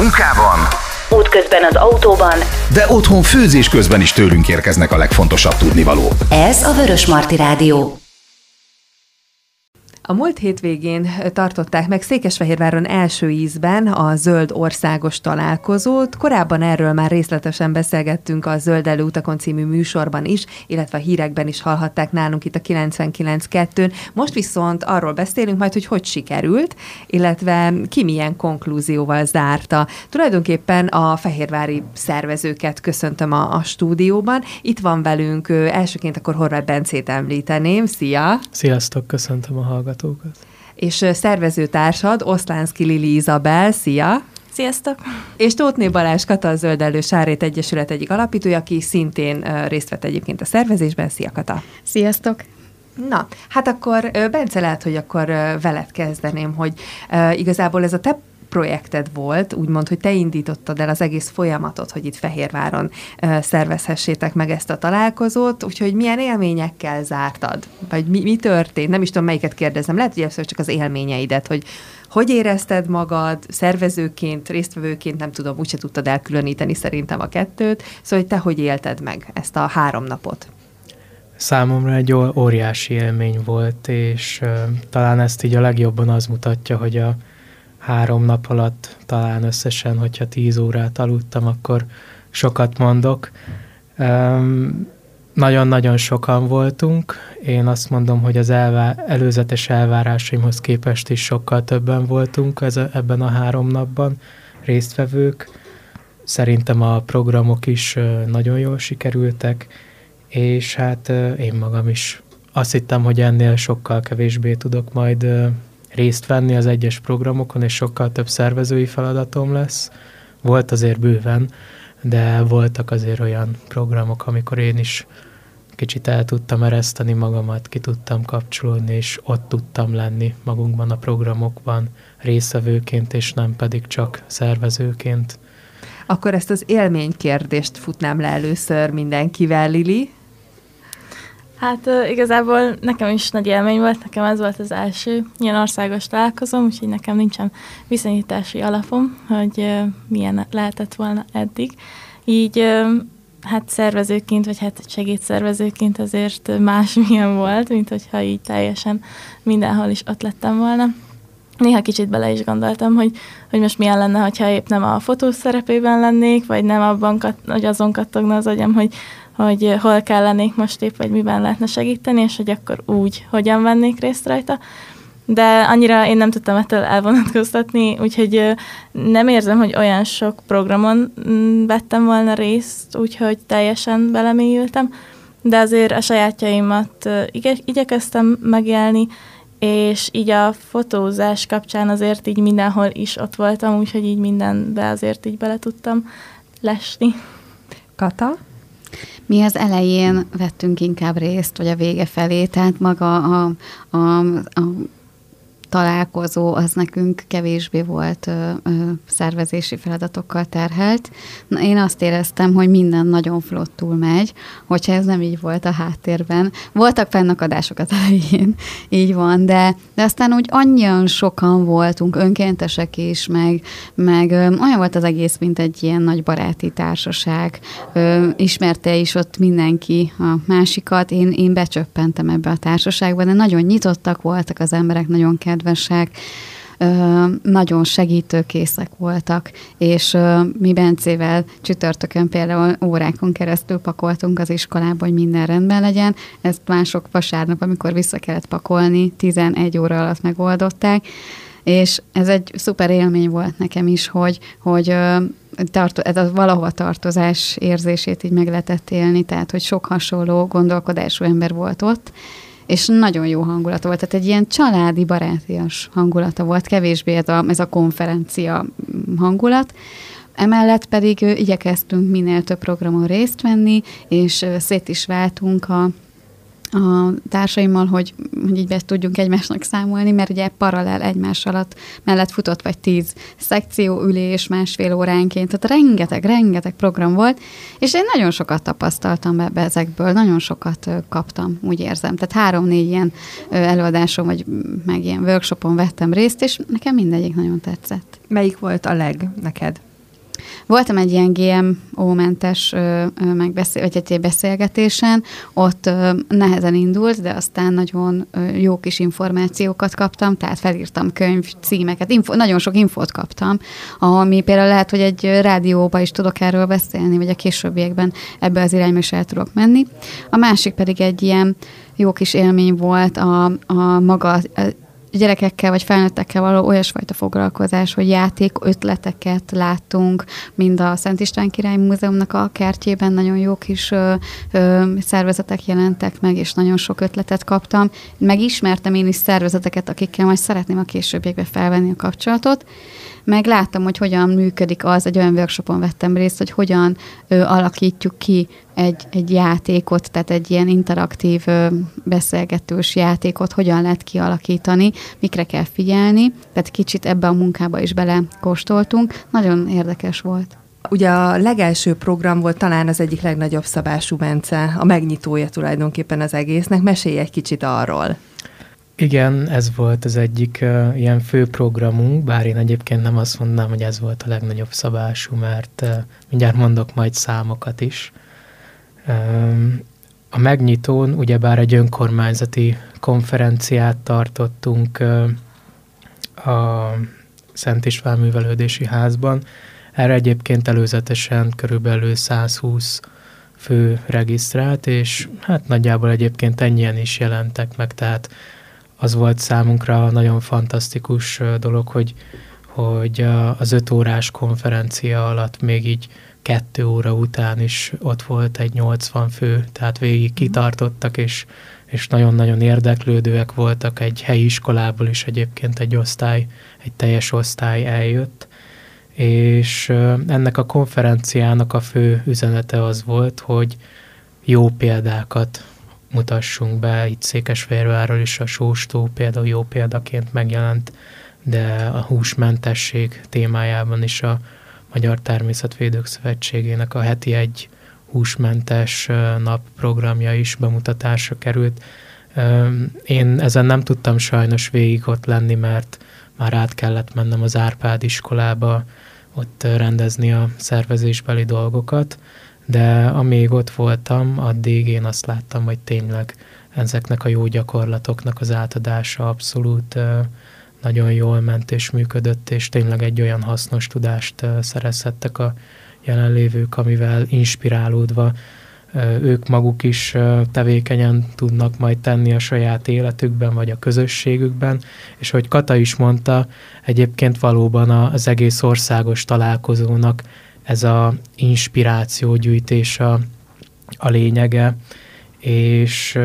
munkában, útközben az autóban, de otthon főzés közben is tőlünk érkeznek a legfontosabb tudnivalók. Ez a Vörös Marti Rádió. A múlt hétvégén tartották meg Székesfehérváron első ízben a Zöld Országos Találkozót. Korábban erről már részletesen beszélgettünk a Zöld Előutakon című műsorban is, illetve a hírekben is hallhatták nálunk itt a 99.2-n. Most viszont arról beszélünk majd, hogy hogy sikerült, illetve ki milyen konklúzióval zárta. Tulajdonképpen a fehérvári szervezőket köszöntöm a, a stúdióban. Itt van velünk elsőként akkor Horváth Bencét említeném. Szia! Sziasztok, köszöntöm a hallgatókat hallgatókat. És szervezőtársad, Oszlánszki Lili Izabel, szia! Sziasztok! És Tótné Balázs Kata, a Zöld Sárét Egyesület egyik alapítója, aki szintén részt vett egyébként a szervezésben. Szia, Kata! Sziasztok! Na, hát akkor Bence, lehet, hogy akkor veled kezdeném, hogy igazából ez a te projekted volt, úgymond, hogy te indítottad el az egész folyamatot, hogy itt Fehérváron szervezhessétek meg ezt a találkozót, úgyhogy milyen élményekkel zártad? Vagy mi, mi történt? Nem is tudom, melyiket kérdezem. Lehet, hogy először csak az élményeidet, hogy hogy érezted magad szervezőként, résztvevőként, nem tudom, úgyse tudtad elkülöníteni szerintem a kettőt, szóval hogy te hogy élted meg ezt a három napot? Számomra egy óriási élmény volt, és uh, talán ezt így a legjobban az mutatja, hogy a három nap alatt talán összesen, hogyha tíz órát aludtam, akkor sokat mondok. Nagyon-nagyon sokan voltunk. Én azt mondom, hogy az elvá- előzetes elvárásaimhoz képest is sokkal többen voltunk ez a, ebben a három napban résztvevők. Szerintem a programok is nagyon jól sikerültek, és hát én magam is azt hittem, hogy ennél sokkal kevésbé tudok majd részt venni az egyes programokon, és sokkal több szervezői feladatom lesz. Volt azért bőven, de voltak azért olyan programok, amikor én is kicsit el tudtam ereszteni magamat, ki tudtam kapcsolódni, és ott tudtam lenni magunkban a programokban részvevőként, és nem pedig csak szervezőként. Akkor ezt az élménykérdést futnám le először mindenkivel, Lili. Hát igazából nekem is nagy élmény volt, nekem ez volt az első ilyen országos találkozom, úgyhogy nekem nincsen viszonyítási alapom, hogy milyen lehetett volna eddig. Így hát szervezőként, vagy hát segédszervezőként azért más milyen volt, mint hogyha így teljesen mindenhol is ott lettem volna. Néha kicsit bele is gondoltam, hogy, hogy most milyen lenne, ha épp nem a fotós szerepében lennék, vagy nem abban, kat, hogy azon kattogna az agyam, hogy hogy hol kell lennék most épp, vagy miben lehetne segíteni, és hogy akkor úgy, hogyan vennék részt rajta. De annyira én nem tudtam ettől elvonatkoztatni, úgyhogy nem érzem, hogy olyan sok programon mm, vettem volna részt, úgyhogy teljesen belemélyültem, de azért a sajátjaimat igye- igyekeztem megélni, és így a fotózás kapcsán azért így mindenhol is ott voltam, úgyhogy így mindenbe azért így bele tudtam lesni. Kata? Mi az elején vettünk inkább részt, vagy a vége felé, tehát maga a, a, a találkozó az nekünk kevésbé volt ö, ö, szervezési feladatokkal terhelt. Na, én azt éreztem, hogy minden nagyon flottul megy, hogyha ez nem így volt a háttérben. Voltak fennakadások az elején, így van, de, de aztán úgy annyian sokan voltunk, önkéntesek is, meg, meg ö, olyan volt az egész, mint egy ilyen nagy baráti társaság. Ö, ismerte is ott mindenki a másikat, én, én becsöppentem ebbe a társaságba, de nagyon nyitottak voltak az emberek, nagyon kedvesek, kedvesek, nagyon segítőkészek voltak, és mi Bencével csütörtökön például órákon keresztül pakoltunk az iskolába, hogy minden rendben legyen. Ezt mások vasárnap, amikor vissza kellett pakolni, 11 óra alatt megoldották, és ez egy szuper élmény volt nekem is, hogy, hogy tarto, ez a valahova tartozás érzését így meg lehetett élni, tehát hogy sok hasonló gondolkodású ember volt ott, és nagyon jó hangulata volt, tehát egy ilyen családi, barátias hangulata volt, kevésbé ez a, ez a konferencia hangulat. Emellett pedig igyekeztünk minél több programon részt venni, és szét is váltunk a a társaimmal, hogy, hogy így be tudjunk egymásnak számolni, mert ugye paralel egymás alatt mellett futott vagy tíz szekció, ülés, másfél óránként, tehát rengeteg, rengeteg program volt, és én nagyon sokat tapasztaltam be, ezekből, nagyon sokat kaptam, úgy érzem. Tehát három-négy ilyen előadáson, vagy meg ilyen workshopon vettem részt, és nekem mindegyik nagyon tetszett. Melyik volt a leg neked? Voltam egy ilyen GMO-mentes megbeszél, vagy beszélgetésen, ott ö, nehezen indult, de aztán nagyon ö, jó kis információkat kaptam, tehát felírtam könyv címeket, info, nagyon sok infót kaptam, ami például lehet, hogy egy rádióba is tudok erről beszélni, vagy a későbbiekben ebbe az irányba is el tudok menni. A másik pedig egy ilyen jó kis élmény volt a, a maga gyerekekkel vagy felnőttekkel való olyasfajta foglalkozás, hogy játék ötleteket láttunk, mind a Szent István Király Múzeumnak a kertjében nagyon jó kis ö, ö, szervezetek jelentek meg, és nagyon sok ötletet kaptam. Megismertem én is szervezeteket, akikkel majd szeretném a későbbiekben felvenni a kapcsolatot, meg láttam, hogy hogyan működik az, egy olyan workshopon vettem részt, hogy hogyan ö, alakítjuk ki egy, egy játékot, tehát egy ilyen interaktív beszélgetős játékot, hogyan lehet kialakítani, mikre kell figyelni, tehát kicsit ebbe a munkába is belekóstoltunk. Nagyon érdekes volt. Ugye a legelső program volt talán az egyik legnagyobb szabású Bence, a megnyitója tulajdonképpen az egésznek. Mesélj egy kicsit arról. Igen, ez volt az egyik uh, ilyen fő programunk, bár én egyébként nem azt mondanám, hogy ez volt a legnagyobb szabású, mert uh, mindjárt mondok majd számokat is. A megnyitón ugyebár egy önkormányzati konferenciát tartottunk a Szent István Művelődési Házban. Erre egyébként előzetesen körülbelül 120 fő regisztrált, és hát nagyjából egyébként ennyien is jelentek meg, tehát az volt számunkra nagyon fantasztikus dolog, hogy, hogy az öt órás konferencia alatt még így kettő óra után is ott volt egy 80 fő, tehát végig mhm. kitartottak, és, és nagyon-nagyon érdeklődőek voltak. Egy helyi iskolából is egyébként egy osztály, egy teljes osztály eljött, és ennek a konferenciának a fő üzenete az volt, hogy jó példákat mutassunk be. Itt Székesfehérvárról is a sóstó például jó példaként megjelent, de a húsmentesség témájában is a Magyar Természetvédők Szövetségének a heti egy húsmentes nap programja is bemutatásra került. Én ezen nem tudtam sajnos végig ott lenni, mert már át kellett mennem az Árpád iskolába, ott rendezni a szervezésbeli dolgokat, de amíg ott voltam, addig én azt láttam, hogy tényleg ezeknek a jó gyakorlatoknak az átadása abszolút nagyon jól ment és működött, és tényleg egy olyan hasznos tudást szerezhettek a jelenlévők, amivel inspirálódva ők maguk is tevékenyen tudnak majd tenni a saját életükben, vagy a közösségükben, és hogy Kata is mondta, egyébként valóban az egész országos találkozónak ez a inspirációgyűjtés a, a lényege, és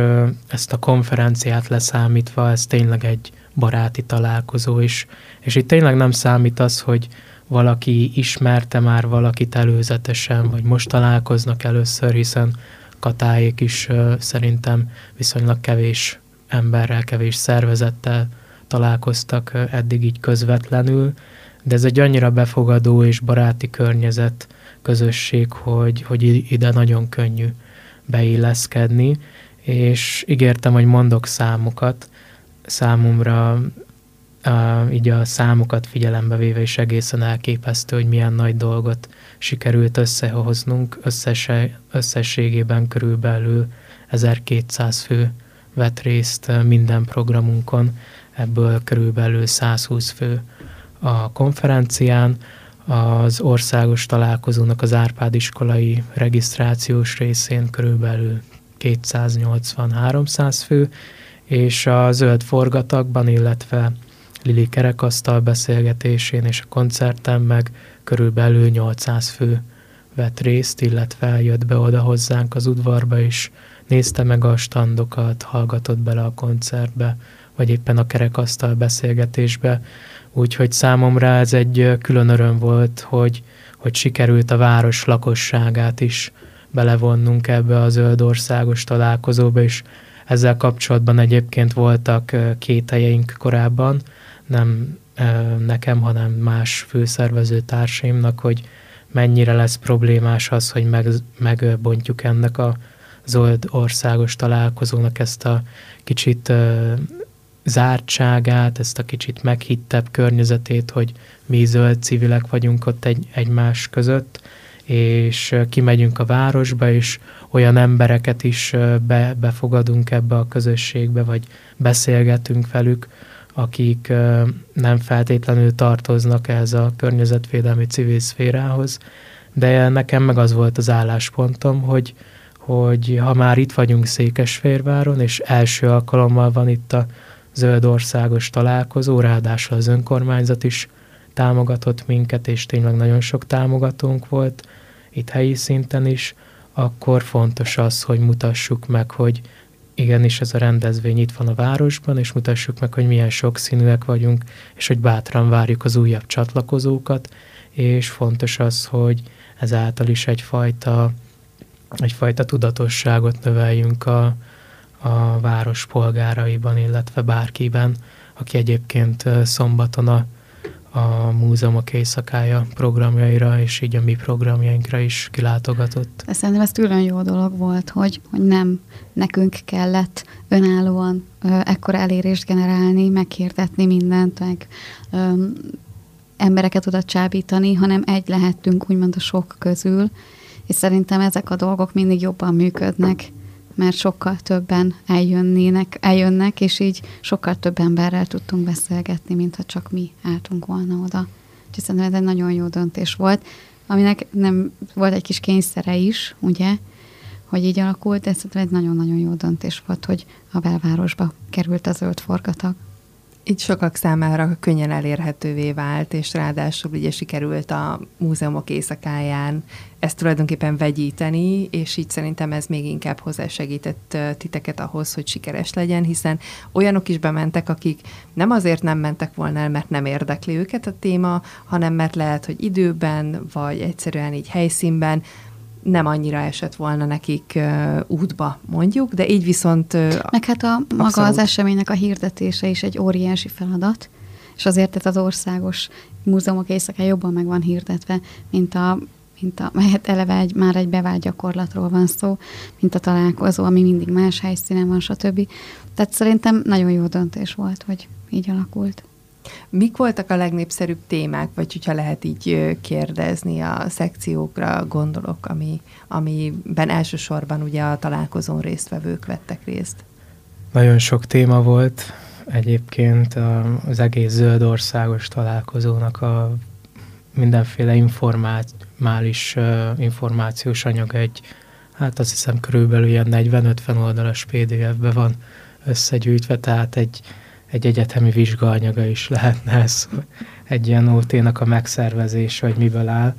ezt a konferenciát leszámítva, ez tényleg egy baráti találkozó is. És itt tényleg nem számít az, hogy valaki ismerte már valakit előzetesen, vagy most találkoznak először, hiszen Katáék is szerintem viszonylag kevés emberrel, kevés szervezettel találkoztak eddig így közvetlenül, de ez egy annyira befogadó és baráti környezet, közösség, hogy, hogy ide nagyon könnyű beilleszkedni, és ígértem, hogy mondok számokat, számomra uh, így a számokat figyelembe véve is egészen elképesztő, hogy milyen nagy dolgot sikerült összehoznunk. Összese, összességében körülbelül 1200 fő vett részt minden programunkon, ebből körülbelül 120 fő a konferencián, az országos találkozónak az Árpád iskolai regisztrációs részén körülbelül 280-300 fő, és a zöld forgatagban, illetve Lili kerekasztal beszélgetésén és a koncerten meg körülbelül 800 fő vett részt, illetve jött be oda hozzánk az udvarba is, nézte meg a standokat, hallgatott bele a koncertbe, vagy éppen a kerekasztal beszélgetésbe, Úgyhogy számomra ez egy külön öröm volt, hogy, hogy sikerült a város lakosságát is belevonnunk ebbe a zöld országos találkozóba, és ezzel kapcsolatban egyébként voltak két helyeink korábban, nem nekem, hanem más főszervező társaimnak, hogy mennyire lesz problémás az, hogy meg, megbontjuk ennek a zöld országos találkozónak ezt a kicsit zártságát, ezt a kicsit meghittebb környezetét, hogy mi zöld civilek vagyunk ott egy, egymás között, és kimegyünk a városba, és olyan embereket is be, befogadunk ebbe a közösségbe, vagy beszélgetünk velük, akik nem feltétlenül tartoznak ehhez a környezetvédelmi civil szférához, de nekem meg az volt az álláspontom, hogy, hogy ha már itt vagyunk Székesférváron, és első alkalommal van itt a zöld országos találkozó, ráadásul az önkormányzat is támogatott minket, és tényleg nagyon sok támogatónk volt itt helyi szinten is, akkor fontos az, hogy mutassuk meg, hogy igenis ez a rendezvény itt van a városban, és mutassuk meg, hogy milyen sokszínűek vagyunk, és hogy bátran várjuk az újabb csatlakozókat, és fontos az, hogy ezáltal is egyfajta, egyfajta tudatosságot növeljünk a, a város polgáraiban, illetve bárkiben, aki egyébként szombaton a a Múzeumok Éjszakája programjaira, és így a mi programjainkra is kilátogatott. De szerintem ez külön jó dolog volt, hogy, hogy nem nekünk kellett önállóan ö, ekkora elérést generálni, meghirdetni mindent, meg ö, embereket oda csábítani, hanem egy lehettünk úgymond a sok közül, és szerintem ezek a dolgok mindig jobban működnek, mert sokkal többen eljönnének, eljönnek, és így sokkal több emberrel tudtunk beszélgetni, mint ha csak mi álltunk volna oda. Úgyhogy szerintem ez egy nagyon jó döntés volt, aminek nem volt egy kis kényszere is, ugye, hogy így alakult, de szerintem egy nagyon-nagyon jó döntés volt, hogy a belvárosba került a zöld forgatag. Így sokak számára könnyen elérhetővé vált, és ráadásul ugye sikerült a múzeumok éjszakáján ezt tulajdonképpen vegyíteni, és így szerintem ez még inkább hozzásegített titeket ahhoz, hogy sikeres legyen, hiszen olyanok is bementek, akik nem azért nem mentek volna el, mert nem érdekli őket a téma, hanem mert lehet, hogy időben, vagy egyszerűen így helyszínben nem annyira esett volna nekik uh, útba, mondjuk, de így viszont... Uh, Meg hát a, maga abszolút. az eseménynek a hirdetése is egy óriási feladat, és azért ez az országos múzeumok éjszakája jobban meg van hirdetve, mint a mint a, melyet eleve egy, már egy bevált gyakorlatról van szó, mint a találkozó, ami mindig más helyszínen van, stb. Tehát szerintem nagyon jó döntés volt, hogy így alakult. Mik voltak a legnépszerűbb témák, vagy hogyha lehet így kérdezni a szekciókra, gondolok, ami, amiben elsősorban ugye a találkozón résztvevők vettek részt? Nagyon sok téma volt. Egyébként az egész zöld országos találkozónak a mindenféle informális információs anyag egy, hát azt hiszem körülbelül ilyen 40-50 oldalas PDF-be van összegyűjtve, tehát egy, egy egyetemi vizsgaanyaga is lehetne ez, egy ilyen OT-nak a megszervezése, hogy miből áll.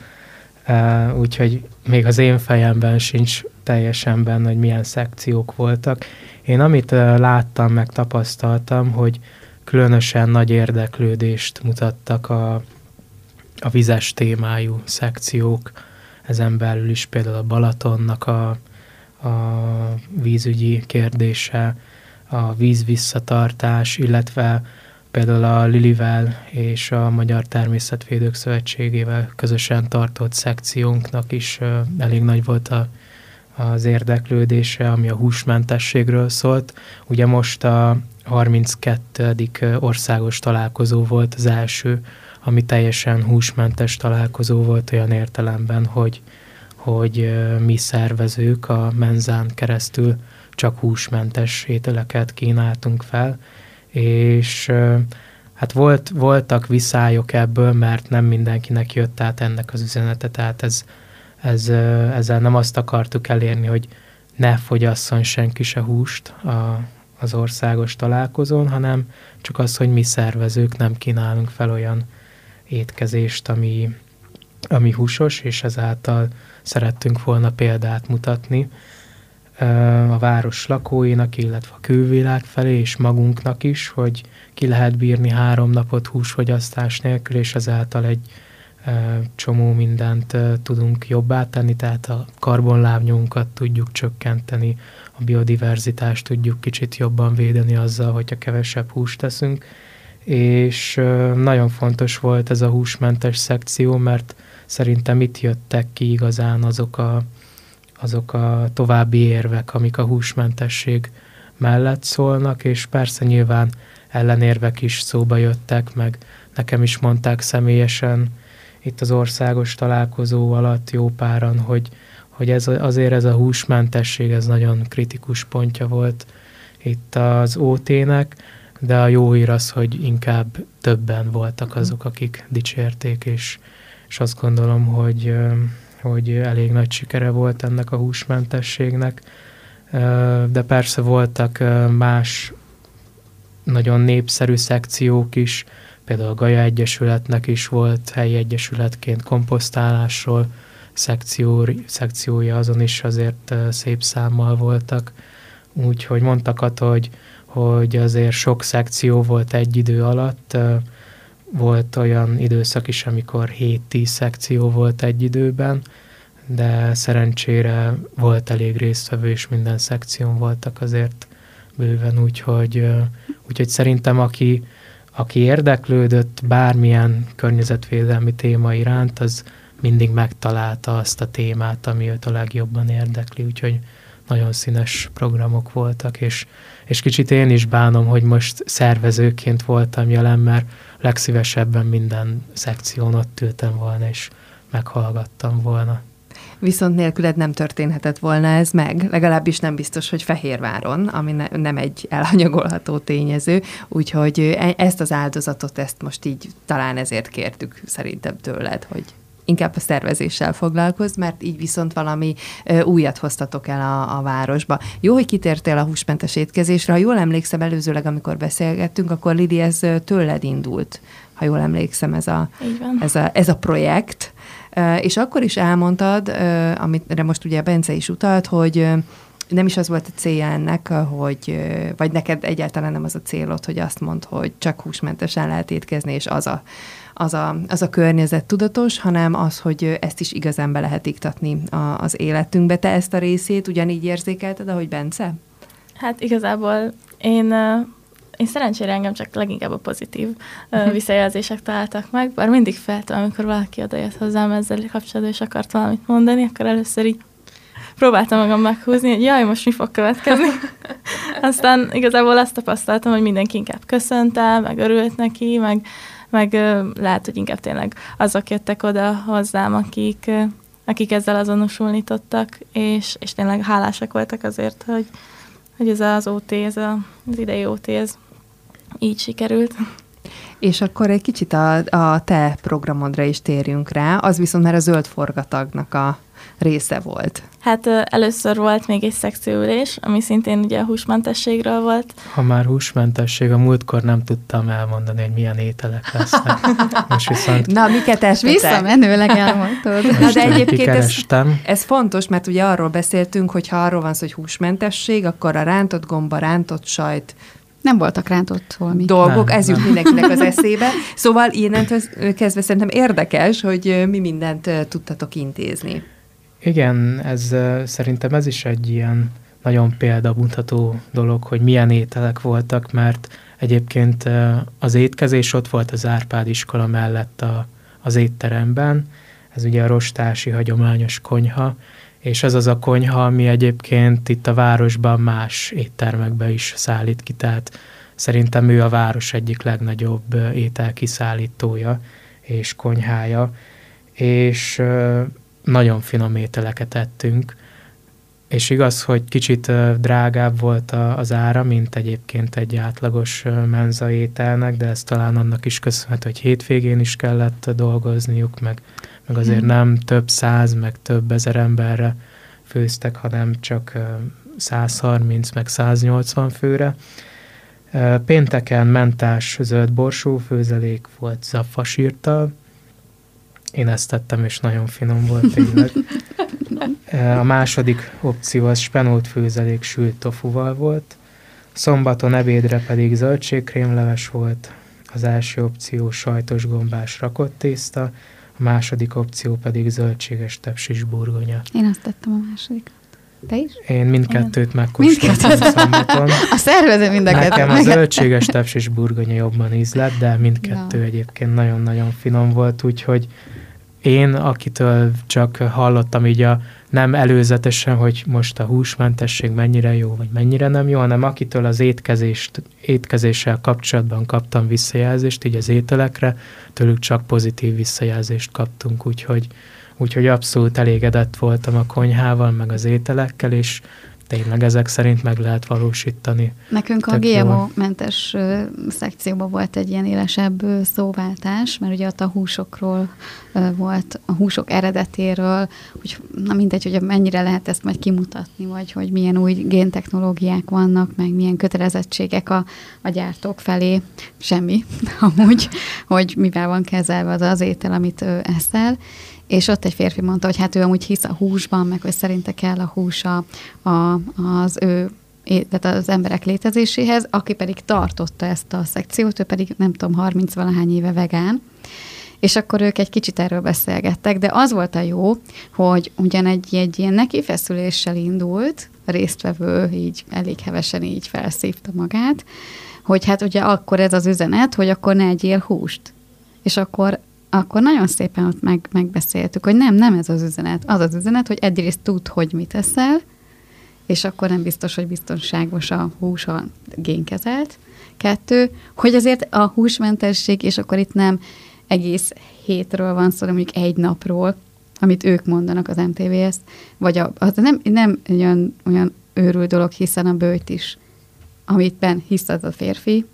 Úgyhogy még az én fejemben sincs teljesen benne, hogy milyen szekciók voltak. Én amit láttam, meg tapasztaltam, hogy különösen nagy érdeklődést mutattak a, a vizes témájú szekciók, ezen belül is például a Balatonnak a, a vízügyi kérdése, a vízvisszatartás, illetve például a Lilivel és a Magyar Természetvédők Szövetségével közösen tartott szekciónknak is elég nagy volt a, az érdeklődése, ami a húsmentességről szólt. Ugye most a 32. országos találkozó volt az első, ami teljesen húsmentes találkozó volt olyan értelemben, hogy, hogy mi szervezők a menzán keresztül csak húsmentes ételeket kínáltunk fel, és hát volt, voltak viszályok ebből, mert nem mindenkinek jött át ennek az üzenete, tehát ez, ez, ezzel nem azt akartuk elérni, hogy ne fogyasszon senki se húst a, az országos találkozón, hanem csak az, hogy mi szervezők nem kínálunk fel olyan étkezést, ami, ami húsos, és ezáltal szerettünk volna példát mutatni a város lakóinak, illetve a külvilág felé, és magunknak is, hogy ki lehet bírni három napot húsfogyasztás nélkül, és ezáltal egy csomó mindent tudunk jobbá tenni, tehát a karbonlábnyunkat tudjuk csökkenteni, a biodiverzitást tudjuk kicsit jobban védeni azzal, hogyha kevesebb húst teszünk, és nagyon fontos volt ez a húsmentes szekció, mert szerintem itt jöttek ki igazán azok a, azok a további érvek, amik a húsmentesség mellett szólnak, és persze nyilván ellenérvek is szóba jöttek, meg nekem is mondták személyesen itt az országos találkozó alatt jó páran, hogy, hogy ez azért ez a húsmentesség, ez nagyon kritikus pontja volt itt az OT-nek, de a jó hír az, hogy inkább többen voltak azok, akik dicsérték, és, és azt gondolom, hogy, hogy elég nagy sikere volt ennek a húsmentességnek. De persze voltak más nagyon népszerű szekciók is, például a Gaja Egyesületnek is volt helyi egyesületként komposztálásról szekció, szekciója, azon is azért szép számmal voltak. Úgyhogy mondtak attól, hogy, hogy azért sok szekció volt egy idő alatt, volt olyan időszak is, amikor 7-10 szekció volt egy időben, de szerencsére volt elég résztvevő, és minden szekción voltak azért bőven, úgyhogy, úgyhogy szerintem aki, aki érdeklődött bármilyen környezetvédelmi téma iránt, az mindig megtalálta azt a témát, ami őt a legjobban érdekli, úgyhogy nagyon színes programok voltak, és, és kicsit én is bánom, hogy most szervezőként voltam jelen, mert legszívesebben minden szekción ott ültem volna, és meghallgattam volna. Viszont nélküled nem történhetett volna ez meg, legalábbis nem biztos, hogy Fehérváron, ami ne, nem egy elhanyagolható tényező, úgyhogy e, ezt az áldozatot, ezt most így talán ezért kértük szerintem tőled, hogy inkább a szervezéssel foglalkozz, mert így viszont valami újat hoztatok el a, a városba. Jó, hogy kitértél a húsmentes étkezésre. Ha jól emlékszem, előzőleg, amikor beszélgettünk, akkor Lidi, ez tőled indult, ha jól emlékszem, ez a, ez a, ez a projekt. És akkor is elmondtad, amire most ugye Bence is utalt, hogy nem is az volt a célja ennek, hogy, vagy neked egyáltalán nem az a célod, hogy azt mond, hogy csak húsmentesen lehet étkezni, és az a, az a, az a környezet tudatos, hanem az, hogy ezt is igazán be lehet iktatni a, az életünkbe. Te ezt a részét ugyanígy érzékelted, ahogy Bence? Hát igazából én én szerencsére engem csak leginkább a pozitív uh, visszajelzések találtak meg, bár mindig feltem, amikor valaki odajött hozzám ezzel kapcsolatban, és akart valamit mondani, akkor először így próbáltam magam meghúzni, hogy jaj, most mi fog következni. Aztán igazából azt tapasztaltam, hogy mindenki inkább köszönte, meg örült neki, meg, meg lehet, hogy inkább tényleg azok jöttek oda hozzám, akik, akik ezzel azonosulni tudtak, és, és tényleg hálásak voltak azért, hogy, hogy ez az OT, ez az idei OT, ez így sikerült. És akkor egy kicsit a, a te programodra is térjünk rá, az viszont már a zöld forgatagnak a része volt. Hát először volt még egy szekcióülés, ami szintén ugye a húsmentességről volt. Ha már húsmentesség, a múltkor nem tudtam elmondani, hogy milyen ételek lesznek. Most viszont... Na, miket esvetek? Visszamenőleg elmondtad. Na, de egyébként ez, ez fontos, mert ugye arról beszéltünk, hogy ha arról van szó, hogy húsmentesség, akkor a rántott gomba, rántott sajt, nem voltak rántott holmi. Dolgok, nem, ez jut mindenkinek az eszébe. Szóval innentől kezdve szerintem érdekes, hogy mi mindent tudtatok intézni. Igen, ez szerintem ez is egy ilyen nagyon példamutató dolog, hogy milyen ételek voltak, mert egyébként az étkezés ott volt az Árpád iskola mellett a, az étteremben, ez ugye a rostási hagyományos konyha, és ez az a konyha, ami egyébként itt a városban más éttermekbe is szállít ki, tehát szerintem ő a város egyik legnagyobb ételkiszállítója és konyhája, és nagyon finom ételeket ettünk, és igaz, hogy kicsit drágább volt az ára, mint egyébként egy átlagos menza ételnek, de ez talán annak is köszönhető, hogy hétvégén is kellett dolgozniuk, meg meg azért hmm. nem több száz, meg több ezer emberre főztek, hanem csak 130, meg 180 főre. Pénteken mentás zöld borsó főzelék volt zaffasírtal. Én ezt tettem, és nagyon finom volt tényleg. A második opció az spenót főzelék sült tofuval volt. Szombaton ebédre pedig zöldségkrémleves volt. Az első opció sajtos gombás rakott tészta, a második opció pedig zöldséges tepsis burgonya. Én azt tettem a második. Te is? Én mindkettőt megkóstoltam szombaton. A szervező mind a Nekem a zöldséges tepsis burgonya jobban ízlett, de mindkettő ja. egyébként nagyon-nagyon finom volt, úgyhogy én, akitől csak hallottam így a nem előzetesen, hogy most a húsmentesség mennyire jó, vagy mennyire nem jó, hanem akitől az étkezést, étkezéssel kapcsolatban kaptam visszajelzést, így az ételekre, tőlük csak pozitív visszajelzést kaptunk, úgyhogy, úgyhogy abszolút elégedett voltam a konyhával, meg az ételekkel, és tényleg ezek szerint meg lehet valósítani. Nekünk a GMO-mentes szekcióban volt egy ilyen élesebb szóváltás, mert ugye ott a húsokról volt, a húsok eredetéről, hogy na mindegy, hogy mennyire lehet ezt majd kimutatni, vagy hogy milyen új géntechnológiák vannak, meg milyen kötelezettségek a, a gyártók felé. Semmi, amúgy, hogy mivel van kezelve az az étel, amit eszel és ott egy férfi mondta, hogy hát ő amúgy hisz a húsban, meg hogy szerinte kell a hús a, az ő tehát az emberek létezéséhez, aki pedig tartotta ezt a szekciót, ő pedig nem tudom, 30 valahány éve vegán, és akkor ők egy kicsit erről beszélgettek, de az volt a jó, hogy ugyan egy, egy ilyen nekifeszüléssel indult, a résztvevő így elég hevesen így felszívta magát, hogy hát ugye akkor ez az üzenet, hogy akkor ne egyél húst. És akkor akkor nagyon szépen ott meg, megbeszéltük, hogy nem, nem ez az üzenet. Az az üzenet, hogy egyrészt tud, hogy mit eszel, és akkor nem biztos, hogy biztonságos a hús a génkezelt. Kettő, hogy azért a húsmentesség, és akkor itt nem egész hétről van szó, hanem mondjuk egy napról, amit ők mondanak az MTVS, vagy a, az nem, nem olyan, olyan őrült dolog, hiszen a bőjt is, amit ben hisz az a férfi,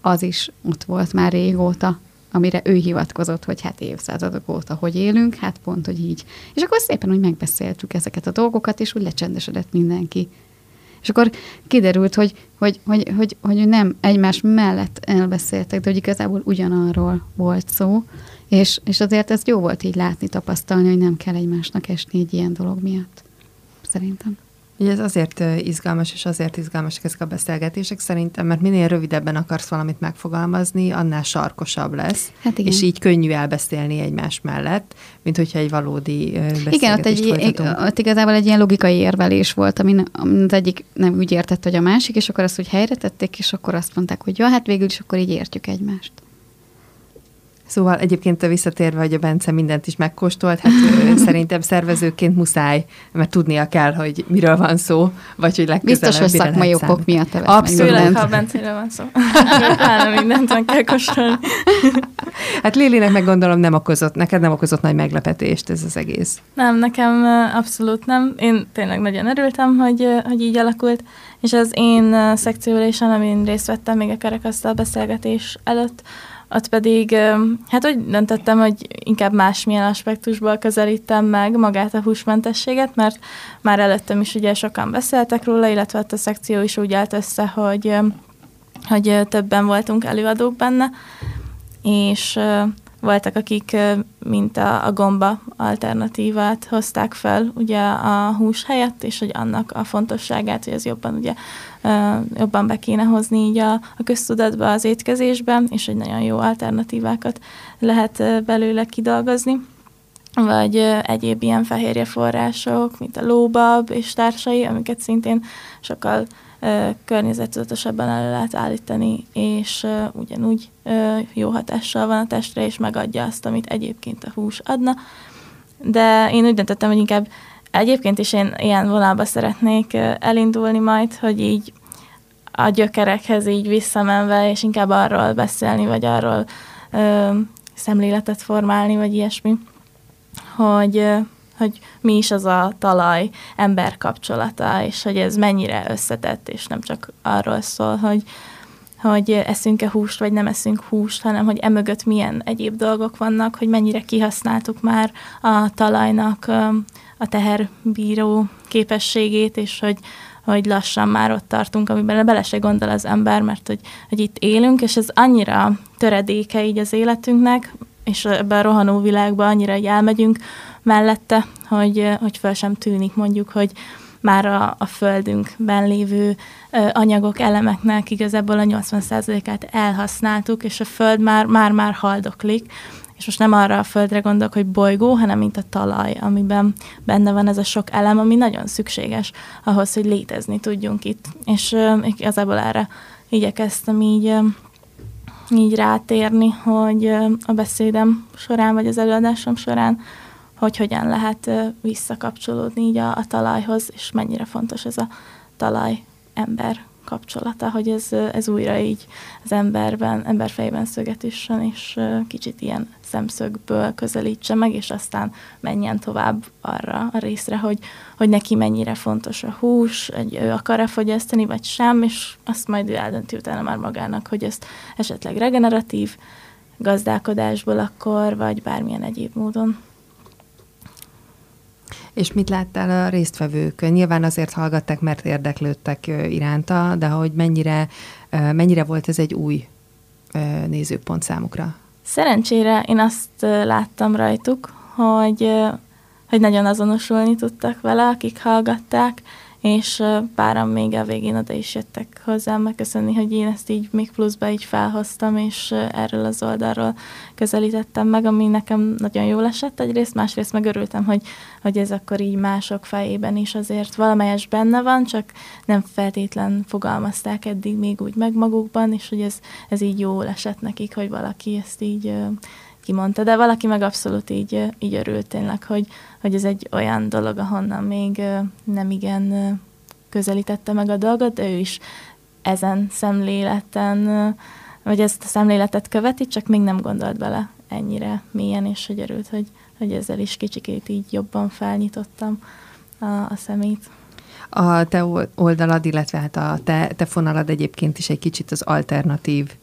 az is ott volt már régóta amire ő hivatkozott, hogy hát évszázadok óta hogy élünk, hát pont, hogy így. És akkor szépen úgy megbeszéltük ezeket a dolgokat, és úgy lecsendesedett mindenki. És akkor kiderült, hogy, hogy, hogy, hogy, hogy nem egymás mellett elbeszéltek, de hogy igazából ugyanarról volt szó, és, és azért ez jó volt így látni, tapasztalni, hogy nem kell egymásnak esni egy ilyen dolog miatt. Szerintem. Ugye ez azért izgalmas, és azért izgalmasak ezek a beszélgetések szerintem, mert minél rövidebben akarsz valamit megfogalmazni, annál sarkosabb lesz. Hát igen. És így könnyű elbeszélni egymás mellett, mint hogyha egy valódi beszélgetést Igen, ott, egy, ott igazából egy ilyen logikai érvelés volt, ami az egyik nem úgy értett, hogy a másik, és akkor azt úgy helyre tették, és akkor azt mondták, hogy ja, hát végül is akkor így értjük egymást. Szóval egyébként visszatérve, hogy a Bence mindent is megkóstolt, hát szerintem szervezőként muszáj, mert tudnia kell, hogy miről van szó, vagy hogy legközelebb Biztos, hogy szakmai okok miatt te Abszolút, Főleg, ha a Benceről van szó. Pláne mindent meg kell kóstolni. hát Lilinek meg gondolom nem okozott, neked nem okozott nagy meglepetést ez az egész. Nem, nekem abszolút nem. Én tényleg nagyon örültem, hogy, hogy így alakult, és az én szekcióülésen, amin részt vettem még a kerekasztal beszélgetés előtt, ott pedig, hát úgy döntöttem, hogy inkább másmilyen aspektusból közelítem meg magát a húsmentességet, mert már előttem is ugye sokan beszéltek róla, illetve a szekció is úgy állt össze, hogy, hogy többen voltunk előadók benne, és voltak, akik mint a, a gomba alternatívát hozták fel ugye a hús helyett, és hogy annak a fontosságát, hogy ez jobban ugye jobban be kéne hozni így a, a köztudatba, az étkezésbe, és hogy nagyon jó alternatívákat lehet belőle kidolgozni vagy egyéb ilyen fehérje források, mint a lóbab és társai, amiket szintén sokkal környezettudatosabban elő lehet állítani, és ugyanúgy jó hatással van a testre, és megadja azt, amit egyébként a hús adna. De én úgy döntöttem, hogy inkább egyébként is én ilyen vonalba szeretnék elindulni majd, hogy így a gyökerekhez így visszamenve, és inkább arról beszélni, vagy arról ö, szemléletet formálni, vagy ilyesmi, hogy hogy mi is az a talaj ember kapcsolata, és hogy ez mennyire összetett, és nem csak arról szól, hogy, hogy eszünk-e húst, vagy nem eszünk húst, hanem hogy emögött milyen egyéb dolgok vannak, hogy mennyire kihasználtuk már a talajnak a teherbíró képességét, és hogy, hogy lassan már ott tartunk, amiben bele se gondol az ember, mert hogy, hogy itt élünk, és ez annyira töredéke így az életünknek, és ebben a rohanó világban annyira így elmegyünk mellette, hogy, hogy föl sem tűnik mondjuk, hogy már a, a földünkben lévő ö, anyagok, elemeknek igazából a 80%-át elhasználtuk, és a föld már, már, már haldoklik, és most nem arra a földre gondolok, hogy bolygó, hanem mint a talaj, amiben benne van ez a sok elem, ami nagyon szükséges ahhoz, hogy létezni tudjunk itt. És ö, igazából erre igyekeztem így ö, így rátérni, hogy a beszédem során, vagy az előadásom során, hogy hogyan lehet visszakapcsolódni így a, a talajhoz, és mennyire fontos ez a talaj ember kapcsolata, hogy ez, ez újra így az emberben, ember fejében szöget üssön, és kicsit ilyen szemszögből közelítse meg, és aztán menjen tovább arra a részre, hogy, hogy neki mennyire fontos a hús, hogy ő akar-e fogyasztani, vagy sem, és azt majd ő eldönti utána már magának, hogy ezt esetleg regeneratív gazdálkodásból akkor, vagy bármilyen egyéb módon. És mit láttál a résztvevők? Nyilván azért hallgatták, mert érdeklődtek iránta, de hogy mennyire, mennyire volt ez egy új nézőpont számukra? Szerencsére én azt láttam rajtuk, hogy, hogy nagyon azonosulni tudtak vele, akik hallgatták, és páran még a végén oda is jöttek hozzám megköszönni, hogy én ezt így még pluszba így felhoztam, és erről az oldalról közelítettem meg, ami nekem nagyon jól esett egyrészt, másrészt meg örültem, hogy, hogy ez akkor így mások fejében is azért valamelyes benne van, csak nem feltétlen fogalmazták eddig még úgy meg magukban, és hogy ez, ez így jól esett nekik, hogy valaki ezt így kimondta, de valaki meg abszolút így, így örült tényleg, hogy, hogy ez egy olyan dolog, ahonnan még nem igen közelítette meg a dolgot, de ő is ezen szemléleten, vagy ezt a szemléletet követi, csak még nem gondolt bele ennyire mélyen, és hogy örült, hogy, hogy ezzel is kicsikét így jobban felnyitottam a, a szemét. A te oldalad, illetve hát a te, te fonalad egyébként is egy kicsit az alternatív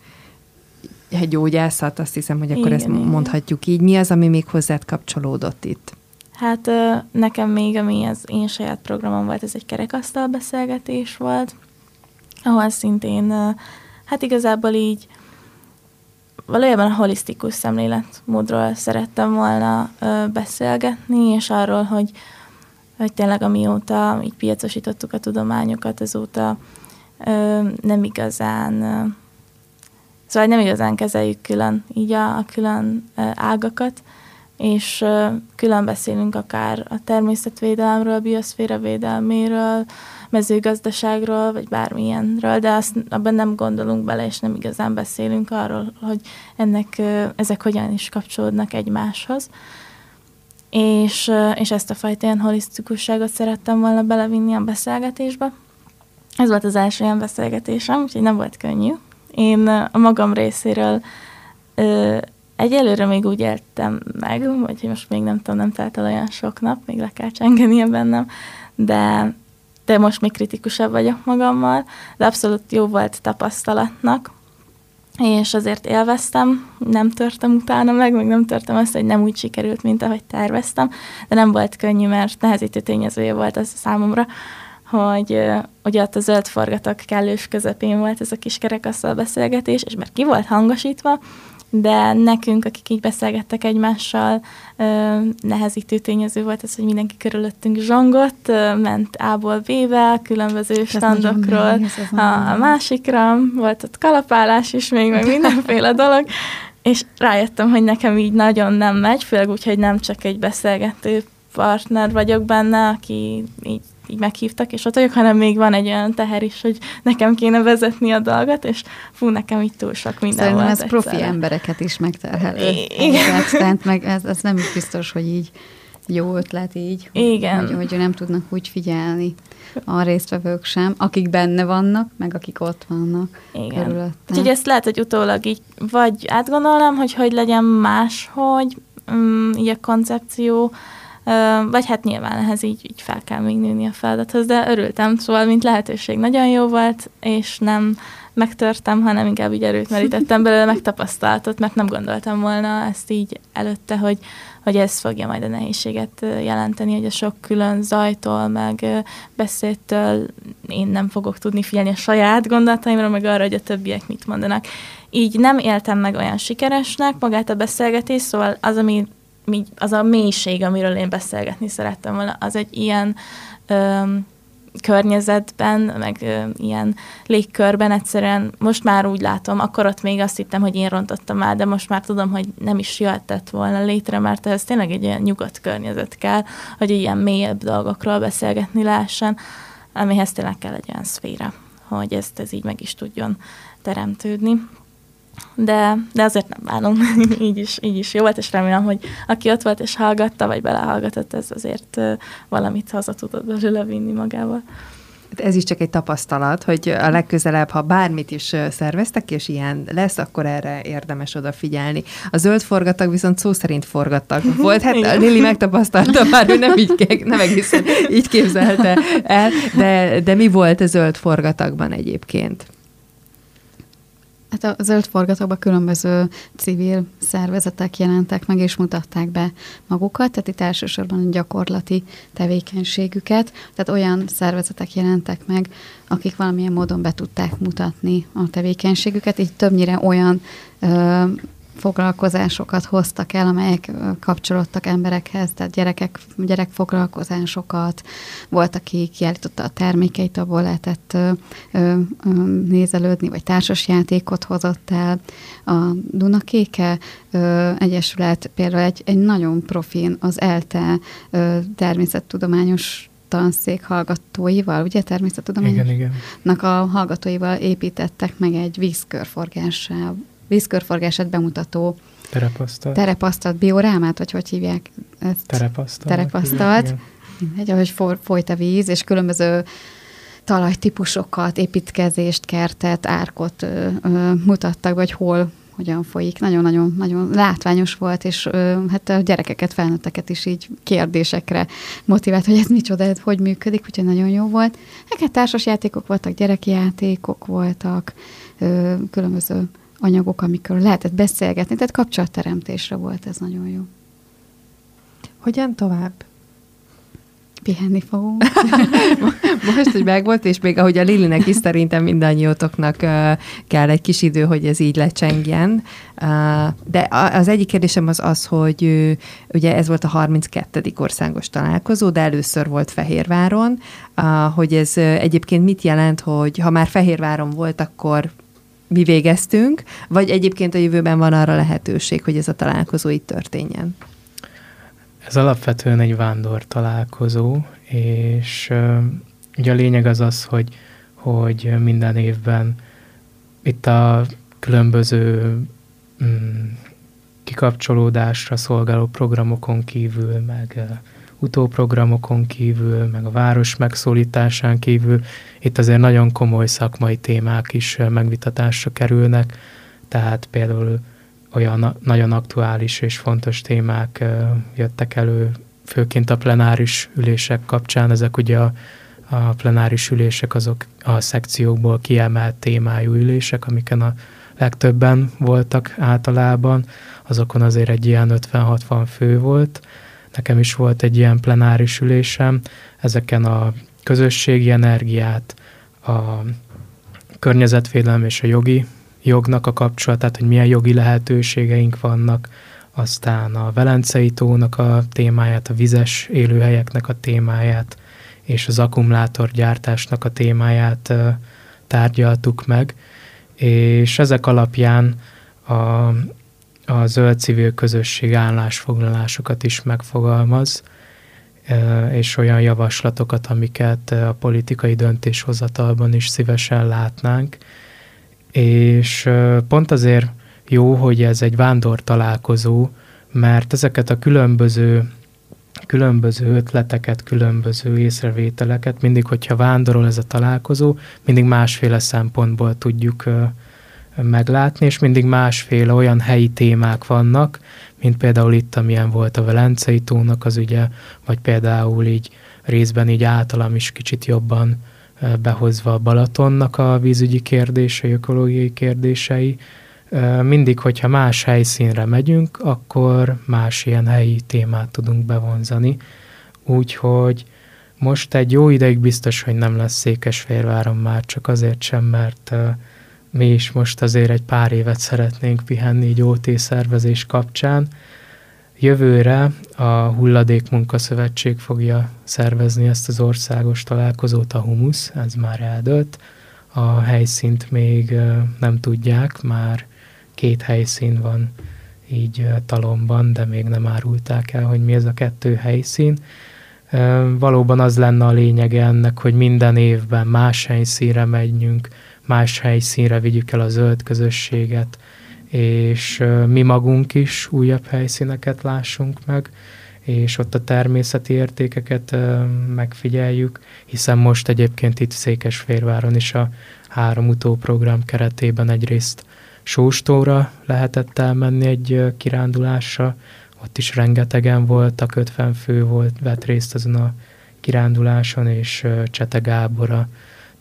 gyógyászat, azt hiszem, hogy akkor igen, ezt igen. mondhatjuk így. Mi az, ami még hozzád kapcsolódott itt? Hát nekem még, ami az én saját programom volt, ez egy kerekasztal beszélgetés volt, ahol szintén, hát igazából így valójában a holisztikus szemléletmódról szerettem volna beszélgetni, és arról, hogy, hogy tényleg amióta így piacosítottuk a tudományokat, azóta nem igazán Szóval nem igazán kezeljük külön így a, a külön ágakat, és külön beszélünk akár a természetvédelemről, a bioszféra védelméről, mezőgazdaságról, vagy bármilyenről, de azt, abban nem gondolunk bele, és nem igazán beszélünk arról, hogy ennek, ezek hogyan is kapcsolódnak egymáshoz. És, és ezt a fajta ilyen holisztikusságot szerettem volna belevinni a beszélgetésbe. Ez volt az első ilyen beszélgetésem, úgyhogy nem volt könnyű, én a magam részéről egyelőre még úgy éltem meg, vagy most még nem tudom, nem telt el olyan sok nap, még le kell csengenie bennem, de, de most még kritikusabb vagyok magammal, de abszolút jó volt tapasztalatnak, és azért élveztem, nem törtem utána meg, meg nem törtem azt, hogy nem úgy sikerült, mint ahogy terveztem, de nem volt könnyű, mert nehezítő tényezője volt az számomra, hogy ugye ott a zöld forgatok kellős közepén volt ez a kis kerekasztal beszélgetés, és mert ki volt hangosítva, de nekünk, akik így beszélgettek egymással, nehezítő tényező volt ez, hogy mindenki körülöttünk zsongott, ment A-ból B-be, különböző standokról a, a másikra, volt ott kalapálás is még, meg mindenféle dolog, és rájöttem, hogy nekem így nagyon nem megy, főleg úgy, hogy nem csak egy beszélgető partner vagyok benne, aki így így meghívtak, és ott vagyok, hanem még van egy olyan teher is, hogy nekem kéne vezetni a dolgot, és fú, nekem itt túl sok minden Szerintem volt ez profi embereket is megterhelő. Igen. Tehát meg ez, ez nem biztos, hogy így jó ötlet így, Igen. Hogy, hogy nem tudnak úgy figyelni a résztvevők sem, akik benne vannak, meg akik ott vannak Igen. körülötte. Úgyhogy ezt lehet, hogy utólag így vagy átgondolnám, hogy hogy legyen máshogy, um, így a koncepció, vagy hát nyilván ehhez így, így fel kell még nőni a feladathoz, de örültem, szóval mint lehetőség nagyon jó volt, és nem megtörtem, hanem inkább így erőt merítettem belőle, megtapasztaltot, mert nem gondoltam volna ezt így előtte, hogy, hogy ez fogja majd a nehézséget jelenteni, hogy a sok külön zajtól, meg beszédtől én nem fogok tudni figyelni a saját gondolataimra, meg arra, hogy a többiek mit mondanak. Így nem éltem meg olyan sikeresnek magát a beszélgetés, szóval az, ami az a mélység, amiről én beszélgetni szerettem volna, az egy ilyen öm, környezetben, meg ö, ilyen légkörben egyszerűen most már úgy látom, akkor ott még azt hittem, hogy én rontottam el, de most már tudom, hogy nem is jöhetett volna létre, mert ez tényleg egy ilyen nyugodt környezet kell, hogy ilyen mélyebb dolgokról beszélgetni lehessen, amihez tényleg kell egy olyan szféra, hogy ezt ez így meg is tudjon teremtődni. De, de azért nem bánom, így, is, így is jó volt, és remélem, hogy aki ott volt és hallgatta, vagy belehallgatott, ez azért valamit haza tudod belőle vinni magával. Hát ez is csak egy tapasztalat, hogy a legközelebb, ha bármit is szerveztek, és ilyen lesz, akkor erre érdemes odafigyelni. A zöld forgatag viszont szó szerint forgattak volt. Hát a Lili megtapasztalta, már ő nem, így, nem egészen így képzelte el, de, de mi volt a zöld forgatagban egyébként? Hát a zöld forgatóban különböző civil szervezetek jelentek meg, és mutatták be magukat, tehát itt elsősorban a gyakorlati tevékenységüket, tehát olyan szervezetek jelentek meg, akik valamilyen módon be tudták mutatni a tevékenységüket, így többnyire olyan ö, foglalkozásokat hoztak el, amelyek kapcsolódtak emberekhez, tehát gyerekek, gyerekfoglalkozásokat, volt, aki kiállította a termékeit, abból lehetett ö, ö, nézelődni, vagy társasjátékot hozott el. A Dunakéke ö, Egyesület például egy, egy nagyon profin, az ELTE ö, természettudományos tanszék hallgatóival, ugye igen, igen. a hallgatóival építettek meg egy vízkörforgással vízkörforgását bemutató terepasztalt, terepasztalt biorámát, vagy hogy hívják ezt? Terepasztalt. Terepasztalt. Mindegy, ahogy folyt a víz, és különböző talajtípusokat, építkezést, kertet, árkot ö, ö, mutattak, vagy hol, hogyan folyik. Nagyon-nagyon nagyon látványos volt, és ö, hát a gyerekeket, felnőtteket is így kérdésekre motivált, hogy ez micsoda, ez hogy működik, úgyhogy nagyon jó volt. Hát társas játékok voltak, gyerekjátékok voltak, ö, különböző anyagok, amikről lehetett beszélgetni, tehát kapcsolatteremtésre volt ez nagyon jó. Hogyan tovább? Pihenni fogunk. Most, hogy megvolt, és még ahogy a Lilinek is szerintem mindannyiótoknak uh, kell egy kis idő, hogy ez így lecsengjen. Uh, de az egyik kérdésem az az, hogy uh, ugye ez volt a 32. országos találkozó, de először volt Fehérváron, hogy ez egyébként mit jelent, hogy ha már Fehérváron volt, akkor mi végeztünk, vagy egyébként a jövőben van arra lehetőség, hogy ez a találkozó itt történjen? Ez alapvetően egy vándor találkozó, és uh, ugye a lényeg az az, hogy, hogy minden évben itt a különböző um, kikapcsolódásra szolgáló programokon kívül, meg utóprogramokon kívül, meg a város megszólításán kívül, itt azért nagyon komoly szakmai témák is megvitatásra kerülnek, tehát például olyan nagyon aktuális és fontos témák jöttek elő, főként a plenáris ülések kapcsán, ezek ugye a, a plenáris ülések azok a szekciókból kiemelt témájú ülések, amiken a legtöbben voltak általában, azokon azért egy ilyen 50-60 fő volt, Nekem is volt egy ilyen plenáris ülésem, ezeken a közösségi energiát, a környezetvédelem és a jogi jognak a kapcsolatát, hogy milyen jogi lehetőségeink vannak, aztán a Velencei tónak a témáját, a vizes élőhelyeknek a témáját, és az akkumulátorgyártásnak a témáját tárgyaltuk meg, és ezek alapján a a zöld civil közösség állásfoglalásokat is megfogalmaz, és olyan javaslatokat, amiket a politikai döntéshozatalban is szívesen látnánk. És pont azért jó, hogy ez egy vándor találkozó, mert ezeket a különböző különböző ötleteket, különböző észrevételeket, mindig, hogyha vándorol ez a találkozó, mindig másféle szempontból tudjuk meglátni, és mindig másféle olyan helyi témák vannak, mint például itt, amilyen volt a Velencei tónak az ügye, vagy például így részben így általam is kicsit jobban behozva a Balatonnak a vízügyi kérdései, ökológiai kérdései. Mindig, hogyha más helyszínre megyünk, akkor más ilyen helyi témát tudunk bevonzani. Úgyhogy most egy jó ideig biztos, hogy nem lesz Székesfehérváron már, csak azért sem, mert mi is most azért egy pár évet szeretnénk pihenni így OT szervezés kapcsán. Jövőre a Hulladék Munkaszövetség fogja szervezni ezt az országos találkozót, a Humus, ez már eldőlt. A helyszínt még nem tudják, már két helyszín van így talomban, de még nem árulták el, hogy mi ez a kettő helyszín. Valóban az lenne a lényege ennek, hogy minden évben más helyszínre megyünk, más helyszínre vigyük el a zöld közösséget, és mi magunk is újabb helyszíneket lássunk meg, és ott a természeti értékeket megfigyeljük, hiszen most egyébként itt Székesférváron is a három utóprogram keretében egyrészt Sóstóra lehetett elmenni egy kirándulásra, ott is rengetegen voltak, 50 fő volt, vett részt azon a kiránduláson, és Csete Gábor a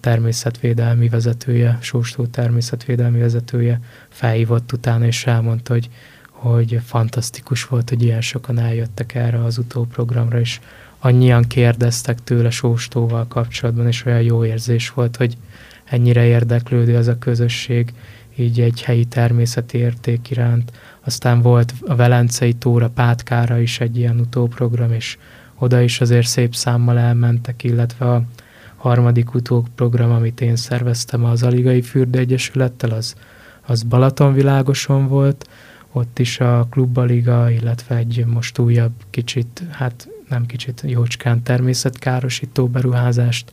természetvédelmi vezetője, Sóstó természetvédelmi vezetője felhívott utána, és elmondta, hogy, hogy fantasztikus volt, hogy ilyen sokan eljöttek erre az utóprogramra, és annyian kérdeztek tőle Sóstóval kapcsolatban, és olyan jó érzés volt, hogy ennyire érdeklődő ez a közösség, így egy helyi természeti érték iránt. Aztán volt a Velencei tóra, Pátkára is egy ilyen utóprogram, és oda is azért szép számmal elmentek, illetve a harmadik utóprogram, amit én szerveztem az Aligai Fürde Egyesülettel, az, az Balatonvilágoson volt, ott is a Klubbaliga, illetve egy most újabb kicsit, hát nem kicsit, jócskán természetkárosító beruházást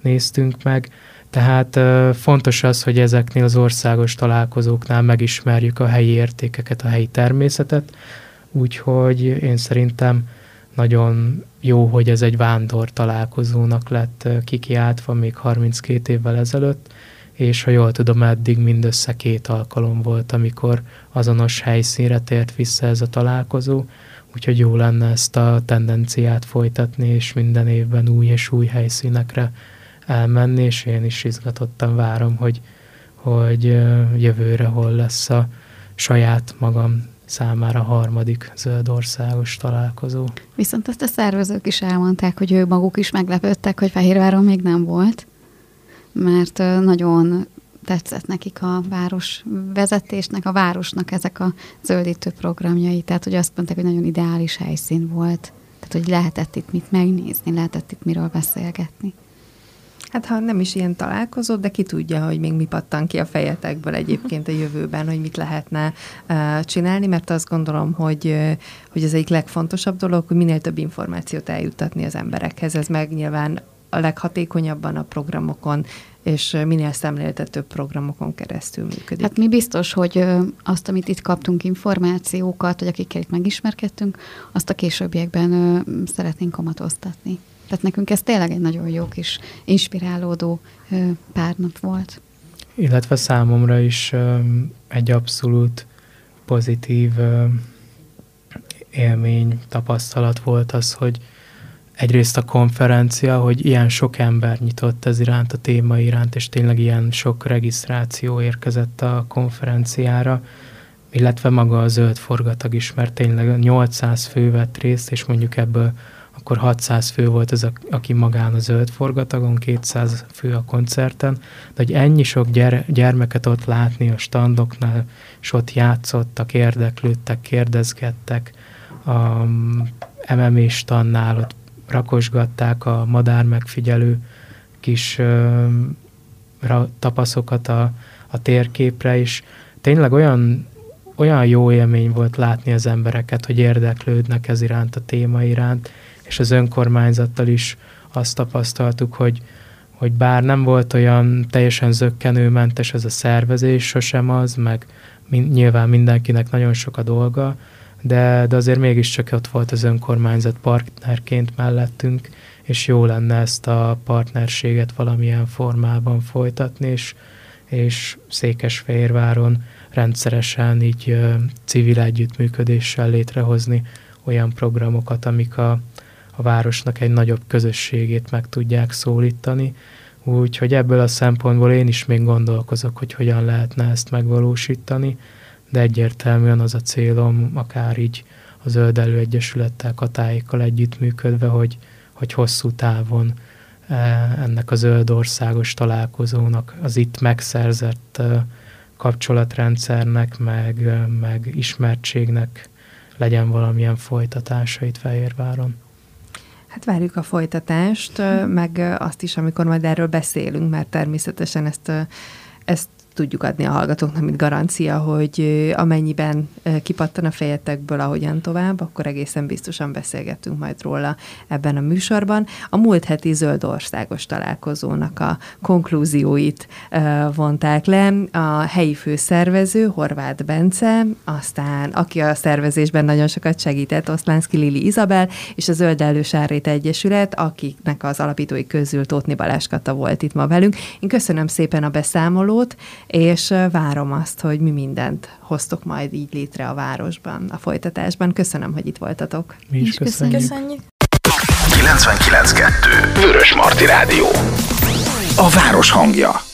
néztünk meg. Tehát fontos az, hogy ezeknél az országos találkozóknál megismerjük a helyi értékeket, a helyi természetet, úgyhogy én szerintem nagyon jó, hogy ez egy vándor találkozónak lett kikiáltva még 32 évvel ezelőtt, és ha jól tudom, eddig mindössze két alkalom volt, amikor azonos helyszínre tért vissza ez a találkozó, úgyhogy jó lenne ezt a tendenciát folytatni, és minden évben új és új helyszínekre elmenni, és én is izgatottan várom, hogy, hogy jövőre hol lesz a saját magam számára harmadik zöld országos találkozó. Viszont azt a szervezők is elmondták, hogy ők maguk is meglepődtek, hogy Fehérváron még nem volt, mert nagyon tetszett nekik a város vezetésnek, a városnak ezek a zöldítő programjai, tehát hogy azt mondták, hogy nagyon ideális helyszín volt. Tehát, hogy lehetett itt mit megnézni, lehetett itt miről beszélgetni. Hát ha nem is ilyen találkozó, de ki tudja, hogy még mi pattan ki a fejetekből egyébként a jövőben, hogy mit lehetne uh, csinálni, mert azt gondolom, hogy, uh, hogy ez egyik legfontosabb dolog, hogy minél több információt eljuttatni az emberekhez. Ez meg nyilván a leghatékonyabban a programokon, és minél szemléltetőbb programokon keresztül működik. Hát mi biztos, hogy azt, amit itt kaptunk információkat, vagy akikkel itt megismerkedtünk, azt a későbbiekben szeretnénk kamatoztatni. Tehát nekünk ez tényleg egy nagyon jó kis inspirálódó pár nap volt. Illetve számomra is egy abszolút pozitív élmény, tapasztalat volt az, hogy egyrészt a konferencia, hogy ilyen sok ember nyitott ez iránt, a téma iránt, és tényleg ilyen sok regisztráció érkezett a konferenciára, illetve maga a zöld forgatag is, mert tényleg 800 fő vett részt, és mondjuk ebből akkor 600 fő volt az, aki magán a zöld forgatagon, 200 fő a koncerten, de hogy ennyi sok gyere, gyermeket ott látni a standoknál, és ott játszottak, érdeklődtek, kérdezgettek, a MMA stannál ott rakosgatták a madár megfigyelő kis ö, ra, tapaszokat a, a térképre, és tényleg olyan, olyan jó élmény volt látni az embereket, hogy érdeklődnek ez iránt, a téma iránt, és az önkormányzattal is azt tapasztaltuk, hogy, hogy bár nem volt olyan teljesen zöggenőmentes ez a szervezés, sosem az, meg min, nyilván mindenkinek nagyon sok a dolga, de, de azért mégiscsak ott volt az önkormányzat partnerként mellettünk, és jó lenne ezt a partnerséget valamilyen formában folytatni, és, és Székesfehérváron rendszeresen így civil együttműködéssel létrehozni olyan programokat, amik a, a városnak egy nagyobb közösségét meg tudják szólítani. Úgyhogy ebből a szempontból én is még gondolkozok, hogy hogyan lehetne ezt megvalósítani, de egyértelműen az a célom, akár így a Zöld Egyesülettel, Katáikkal együttműködve, hogy, hogy hosszú távon e, ennek a zöld országos találkozónak, az itt megszerzett e, kapcsolatrendszernek, meg, meg ismertségnek legyen valamilyen folytatása itt Fehérváron. Hát várjuk a folytatást, meg azt is, amikor majd erről beszélünk, mert természetesen ezt, ezt tudjuk adni a hallgatóknak, mint garancia, hogy amennyiben kipattan a fejetekből, ahogyan tovább, akkor egészen biztosan beszélgettünk majd róla ebben a műsorban. A múlt heti zöld országos találkozónak a konklúzióit vonták le. A helyi főszervező, Horváth Bence, aztán aki a szervezésben nagyon sokat segített, Oszlánszki Lili Izabel, és a Zöld Elősárét Egyesület, akiknek az alapítói közül Tótni Balázs volt itt ma velünk. Én köszönöm szépen a beszámolót, és várom azt, hogy mi mindent hoztok majd így létre a városban, a folytatásban. Köszönöm, hogy itt voltatok. Mi is köszönjük. Köszönjük. 99.2 Vörös Marti Rádió. A város hangja.